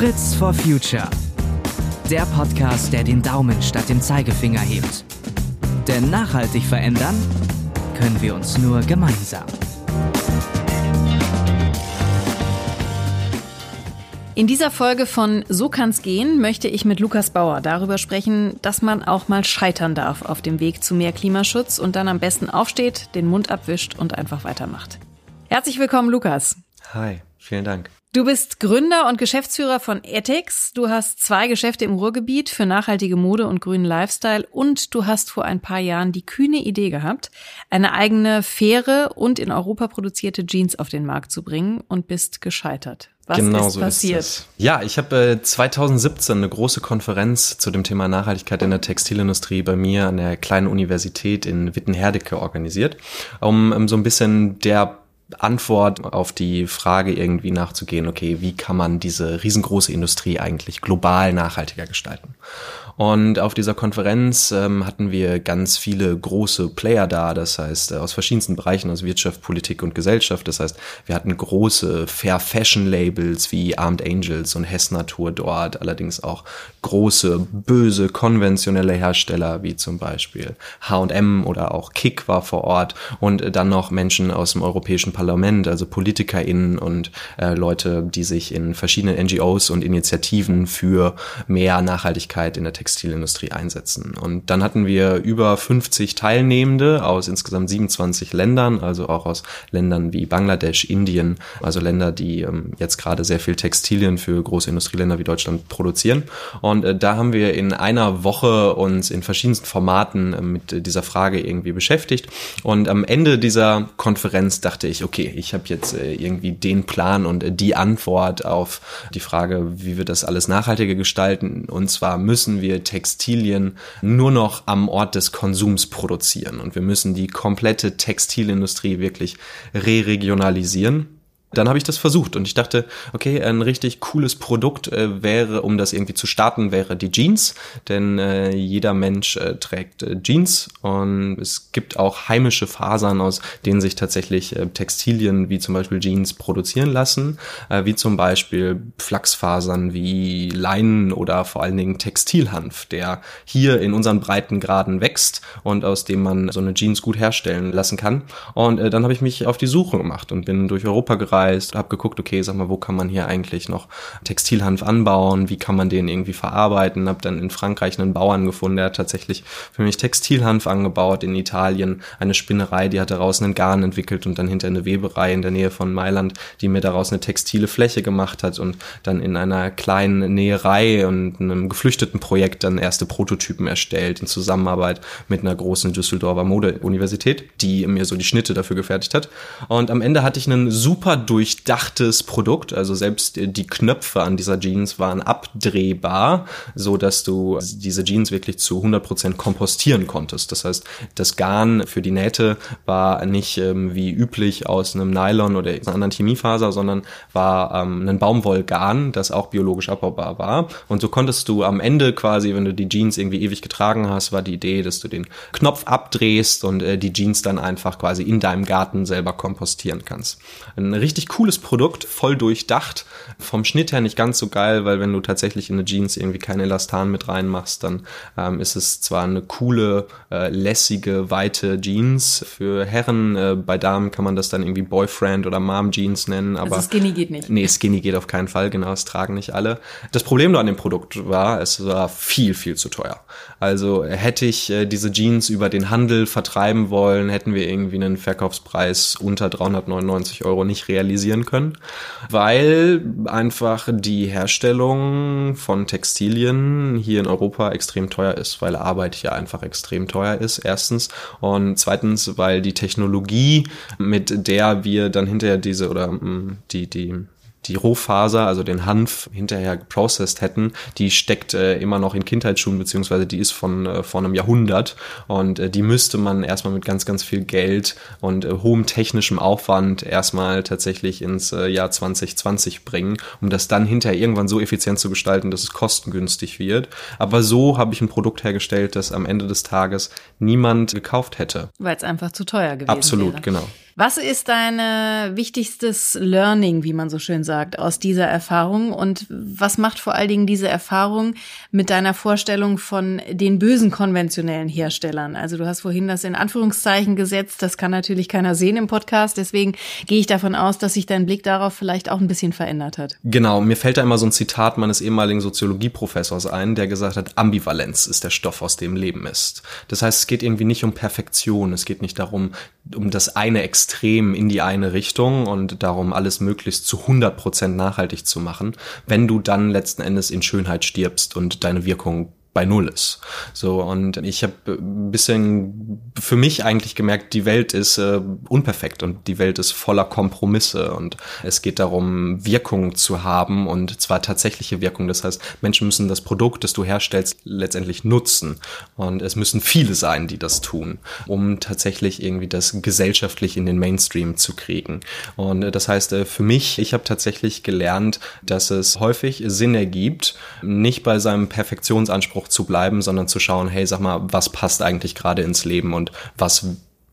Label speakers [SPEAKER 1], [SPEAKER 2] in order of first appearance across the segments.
[SPEAKER 1] Fritz for Future. Der Podcast, der den Daumen statt dem Zeigefinger hebt. Denn nachhaltig verändern können wir uns nur gemeinsam.
[SPEAKER 2] In dieser Folge von So kann's gehen möchte ich mit Lukas Bauer darüber sprechen, dass man auch mal scheitern darf auf dem Weg zu mehr Klimaschutz und dann am besten aufsteht, den Mund abwischt und einfach weitermacht. Herzlich willkommen, Lukas.
[SPEAKER 3] Hi, vielen Dank.
[SPEAKER 2] Du bist Gründer und Geschäftsführer von Ethics. Du hast zwei Geschäfte im Ruhrgebiet für nachhaltige Mode und grünen Lifestyle und du hast vor ein paar Jahren die kühne Idee gehabt, eine eigene faire und in Europa produzierte Jeans auf den Markt zu bringen und bist gescheitert. Was
[SPEAKER 3] genau
[SPEAKER 2] ist
[SPEAKER 3] so
[SPEAKER 2] passiert?
[SPEAKER 3] Ist. Ja, ich habe äh, 2017 eine große Konferenz zu dem Thema Nachhaltigkeit in der Textilindustrie bei mir an der kleinen Universität in Wittenherdecke organisiert, um, um so ein bisschen der Antwort auf die Frage irgendwie nachzugehen, okay, wie kann man diese riesengroße Industrie eigentlich global nachhaltiger gestalten? Und auf dieser Konferenz ähm, hatten wir ganz viele große Player da, das heißt äh, aus verschiedensten Bereichen, aus Wirtschaft, Politik und Gesellschaft. Das heißt, wir hatten große Fair Fashion Labels wie Armed Angels und Hess Natur dort, allerdings auch große, böse, konventionelle Hersteller wie zum Beispiel H&M oder auch Kick war vor Ort und äh, dann noch Menschen aus dem Europäischen Parlament, also PolitikerInnen und äh, Leute, die sich in verschiedenen NGOs und Initiativen für mehr Nachhaltigkeit in der Textilindustrie einsetzen. Und dann hatten wir über 50 Teilnehmende aus insgesamt 27 Ländern, also auch aus Ländern wie Bangladesch, Indien, also Länder, die ähm, jetzt gerade sehr viel Textilien für große Industrieländer wie Deutschland produzieren. Und äh, da haben wir in einer Woche uns in verschiedensten Formaten äh, mit dieser Frage irgendwie beschäftigt. Und am Ende dieser Konferenz dachte ich, okay, ich habe jetzt äh, irgendwie den Plan und die Antwort auf die Frage, wie wir das alles nachhaltiger gestalten. Und zwar müssen wir Textilien nur noch am Ort des Konsums produzieren. Und wir müssen die komplette Textilindustrie wirklich re-regionalisieren. Dann habe ich das versucht und ich dachte, okay, ein richtig cooles Produkt äh, wäre, um das irgendwie zu starten, wäre die Jeans, denn äh, jeder Mensch äh, trägt äh, Jeans und es gibt auch heimische Fasern, aus denen sich tatsächlich äh, Textilien wie zum Beispiel Jeans produzieren lassen, äh, wie zum Beispiel Flachsfasern wie Leinen oder vor allen Dingen Textilhanf, der hier in unseren Breitengraden wächst und aus dem man so eine Jeans gut herstellen lassen kann. Und dann habe ich mich auf die Suche gemacht und bin durch Europa gereist gereist, habe geguckt, okay, sag mal, wo kann man hier eigentlich noch Textilhanf anbauen, wie kann man den irgendwie verarbeiten, habe dann in Frankreich einen Bauern gefunden, der hat tatsächlich für mich Textilhanf angebaut, in Italien eine Spinnerei, die hat daraus einen Garn entwickelt und dann hinter eine Weberei in der Nähe von Mailand, die mir daraus eine textile Fläche gemacht hat und dann in einer kleinen Näherei und einem geflüchteten Projekt dann erste Prototypen erstellt in Zusammenarbeit mit einer großen Düsseldorfer Modeuniversität, die mir so die Schnitte dafür gefertigt hat. Und am Ende hatte ich einen super durchdachtes Produkt. Also selbst die Knöpfe an dieser Jeans waren abdrehbar, so dass du diese Jeans wirklich zu 100% kompostieren konntest. Das heißt, das Garn für die Nähte war nicht ähm, wie üblich aus einem Nylon oder einer anderen Chemiefaser, sondern war ähm, ein Baumwollgarn, das auch biologisch abbaubar war. Und so konntest du am Ende quasi, wenn du die Jeans irgendwie ewig getragen hast, war die Idee, dass du den Knopf abdrehst und äh, die Jeans dann einfach quasi in deinem Garten selber kompostieren kannst. Ein richtig richtig cooles Produkt, voll durchdacht. Vom Schnitt her nicht ganz so geil, weil wenn du tatsächlich in eine Jeans irgendwie kein Elastan mit reinmachst, dann ähm, ist es zwar eine coole, äh, lässige, weite Jeans. Für Herren, äh, bei Damen kann man das dann irgendwie Boyfriend oder Mom Jeans nennen. Aber
[SPEAKER 2] also Skinny geht nicht.
[SPEAKER 3] Nee, Skinny geht auf keinen Fall, genau, es tragen nicht alle. Das Problem nur an dem Produkt war, es war viel, viel zu teuer. Also hätte ich äh, diese Jeans über den Handel vertreiben wollen, hätten wir irgendwie einen Verkaufspreis unter 399 Euro nicht realisiert realisieren können, weil einfach die Herstellung von Textilien hier in Europa extrem teuer ist, weil Arbeit hier einfach extrem teuer ist, erstens. Und zweitens, weil die Technologie, mit der wir dann hinterher diese oder mm, die, die die Rohfaser, also den Hanf hinterher geprocessed hätten, die steckt äh, immer noch in Kindheitsschuhen, beziehungsweise die ist von äh, vor einem Jahrhundert und äh, die müsste man erstmal mit ganz, ganz viel Geld und äh, hohem technischem Aufwand erstmal tatsächlich ins äh, Jahr 2020 bringen, um das dann hinterher irgendwann so effizient zu gestalten, dass es kostengünstig wird. Aber so habe ich ein Produkt hergestellt, das am Ende des Tages niemand gekauft hätte.
[SPEAKER 2] Weil es einfach zu teuer gewesen
[SPEAKER 3] Absolut,
[SPEAKER 2] wäre.
[SPEAKER 3] genau.
[SPEAKER 2] Was ist dein wichtigstes Learning, wie man so schön sagt, aus dieser Erfahrung? Und was macht vor allen Dingen diese Erfahrung mit deiner Vorstellung von den bösen konventionellen Herstellern? Also du hast vorhin das in Anführungszeichen gesetzt. Das kann natürlich keiner sehen im Podcast. Deswegen gehe ich davon aus, dass sich dein Blick darauf vielleicht auch ein bisschen verändert hat.
[SPEAKER 3] Genau. Mir fällt da immer so ein Zitat meines ehemaligen Soziologieprofessors ein, der gesagt hat, Ambivalenz ist der Stoff, aus dem Leben ist. Das heißt, es geht irgendwie nicht um Perfektion. Es geht nicht darum, um das eine Extrem in die eine Richtung und darum, alles möglichst zu 100 Prozent nachhaltig zu machen, wenn du dann letzten Endes in Schönheit stirbst und deine Wirkung bei Null ist. So, und ich habe ein bisschen für mich eigentlich gemerkt, die Welt ist äh, unperfekt und die Welt ist voller Kompromisse und es geht darum, Wirkung zu haben und zwar tatsächliche Wirkung. Das heißt, Menschen müssen das Produkt, das du herstellst, letztendlich nutzen. Und es müssen viele sein, die das tun, um tatsächlich irgendwie das gesellschaftlich in den Mainstream zu kriegen. Und äh, das heißt, äh, für mich, ich habe tatsächlich gelernt, dass es häufig Sinn ergibt, nicht bei seinem Perfektionsanspruch Anspruch zu bleiben, sondern zu schauen, hey, sag mal, was passt eigentlich gerade ins Leben und was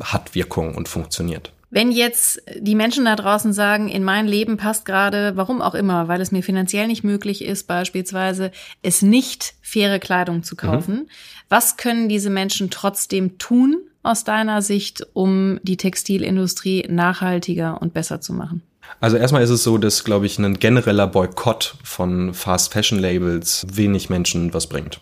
[SPEAKER 3] hat Wirkung und funktioniert.
[SPEAKER 2] Wenn jetzt die Menschen da draußen sagen, in mein Leben passt gerade, warum auch immer, weil es mir finanziell nicht möglich ist, beispielsweise, es nicht faire Kleidung zu kaufen, mhm. was können diese Menschen trotzdem tun aus deiner Sicht, um die Textilindustrie nachhaltiger und besser zu machen?
[SPEAKER 3] Also erstmal ist es so, dass, glaube ich, ein genereller Boykott von Fast Fashion Labels wenig Menschen was bringt.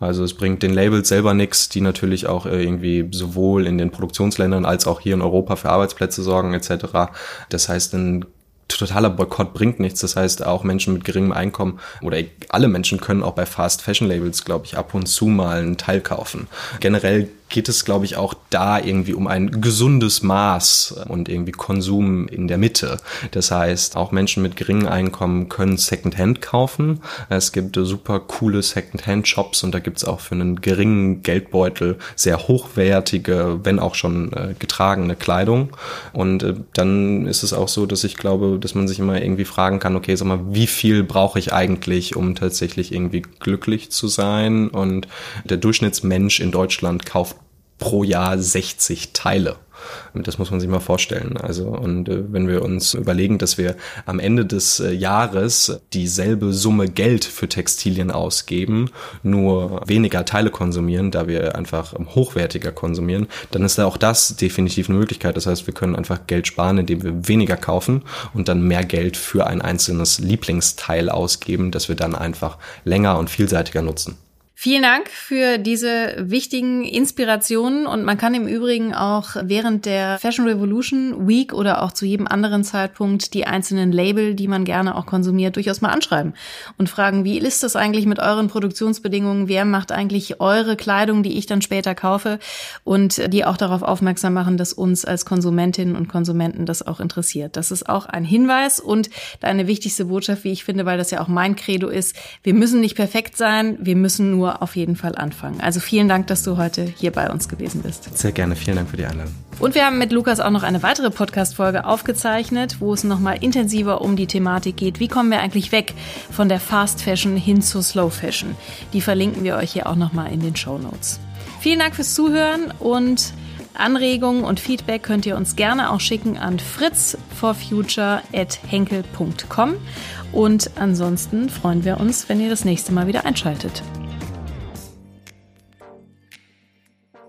[SPEAKER 3] Also es bringt den Labels selber nichts, die natürlich auch äh, irgendwie sowohl in den Produktionsländern als auch hier in Europa für Arbeitsplätze sorgen etc. Das heißt, ein totaler Boykott bringt nichts. Das heißt, auch Menschen mit geringem Einkommen oder alle Menschen können auch bei Fast Fashion Labels, glaube ich, ab und zu mal einen Teil kaufen. Generell geht es, glaube ich, auch da irgendwie um ein gesundes Maß und irgendwie Konsum in der Mitte. Das heißt, auch Menschen mit geringem Einkommen können Secondhand kaufen. Es gibt super coole Secondhand-Shops und da gibt es auch für einen geringen Geldbeutel sehr hochwertige, wenn auch schon äh, getragene Kleidung. Und äh, dann ist es auch so, dass ich glaube, dass man sich immer irgendwie fragen kann, okay, sag mal, wie viel brauche ich eigentlich, um tatsächlich irgendwie glücklich zu sein? Und der Durchschnittsmensch in Deutschland kauft pro Jahr 60 Teile. Das muss man sich mal vorstellen. Also, und äh, wenn wir uns überlegen, dass wir am Ende des äh, Jahres dieselbe Summe Geld für Textilien ausgeben, nur weniger Teile konsumieren, da wir einfach hochwertiger konsumieren, dann ist da auch das definitiv eine Möglichkeit. Das heißt, wir können einfach Geld sparen, indem wir weniger kaufen und dann mehr Geld für ein einzelnes Lieblingsteil ausgeben, das wir dann einfach länger und vielseitiger nutzen.
[SPEAKER 2] Vielen Dank für diese wichtigen Inspirationen und man kann im Übrigen auch während der Fashion Revolution Week oder auch zu jedem anderen Zeitpunkt die einzelnen Label, die man gerne auch konsumiert, durchaus mal anschreiben und fragen, wie ist das eigentlich mit euren Produktionsbedingungen? Wer macht eigentlich eure Kleidung, die ich dann später kaufe? Und die auch darauf aufmerksam machen, dass uns als Konsumentinnen und Konsumenten das auch interessiert. Das ist auch ein Hinweis und deine wichtigste Botschaft, wie ich finde, weil das ja auch mein Credo ist. Wir müssen nicht perfekt sein, wir müssen nur auf jeden Fall anfangen. Also vielen Dank, dass du heute hier bei uns gewesen bist.
[SPEAKER 3] Sehr gerne, vielen Dank für die Einladung.
[SPEAKER 2] Und wir haben mit Lukas auch noch eine weitere Podcast-Folge aufgezeichnet, wo es nochmal intensiver um die Thematik geht. Wie kommen wir eigentlich weg von der Fast Fashion hin zur Slow Fashion? Die verlinken wir euch hier auch nochmal in den Show Notes. Vielen Dank fürs Zuhören und Anregungen und Feedback könnt ihr uns gerne auch schicken an fritzforfuture.henkel.com. Und ansonsten freuen wir uns, wenn ihr das nächste Mal wieder einschaltet.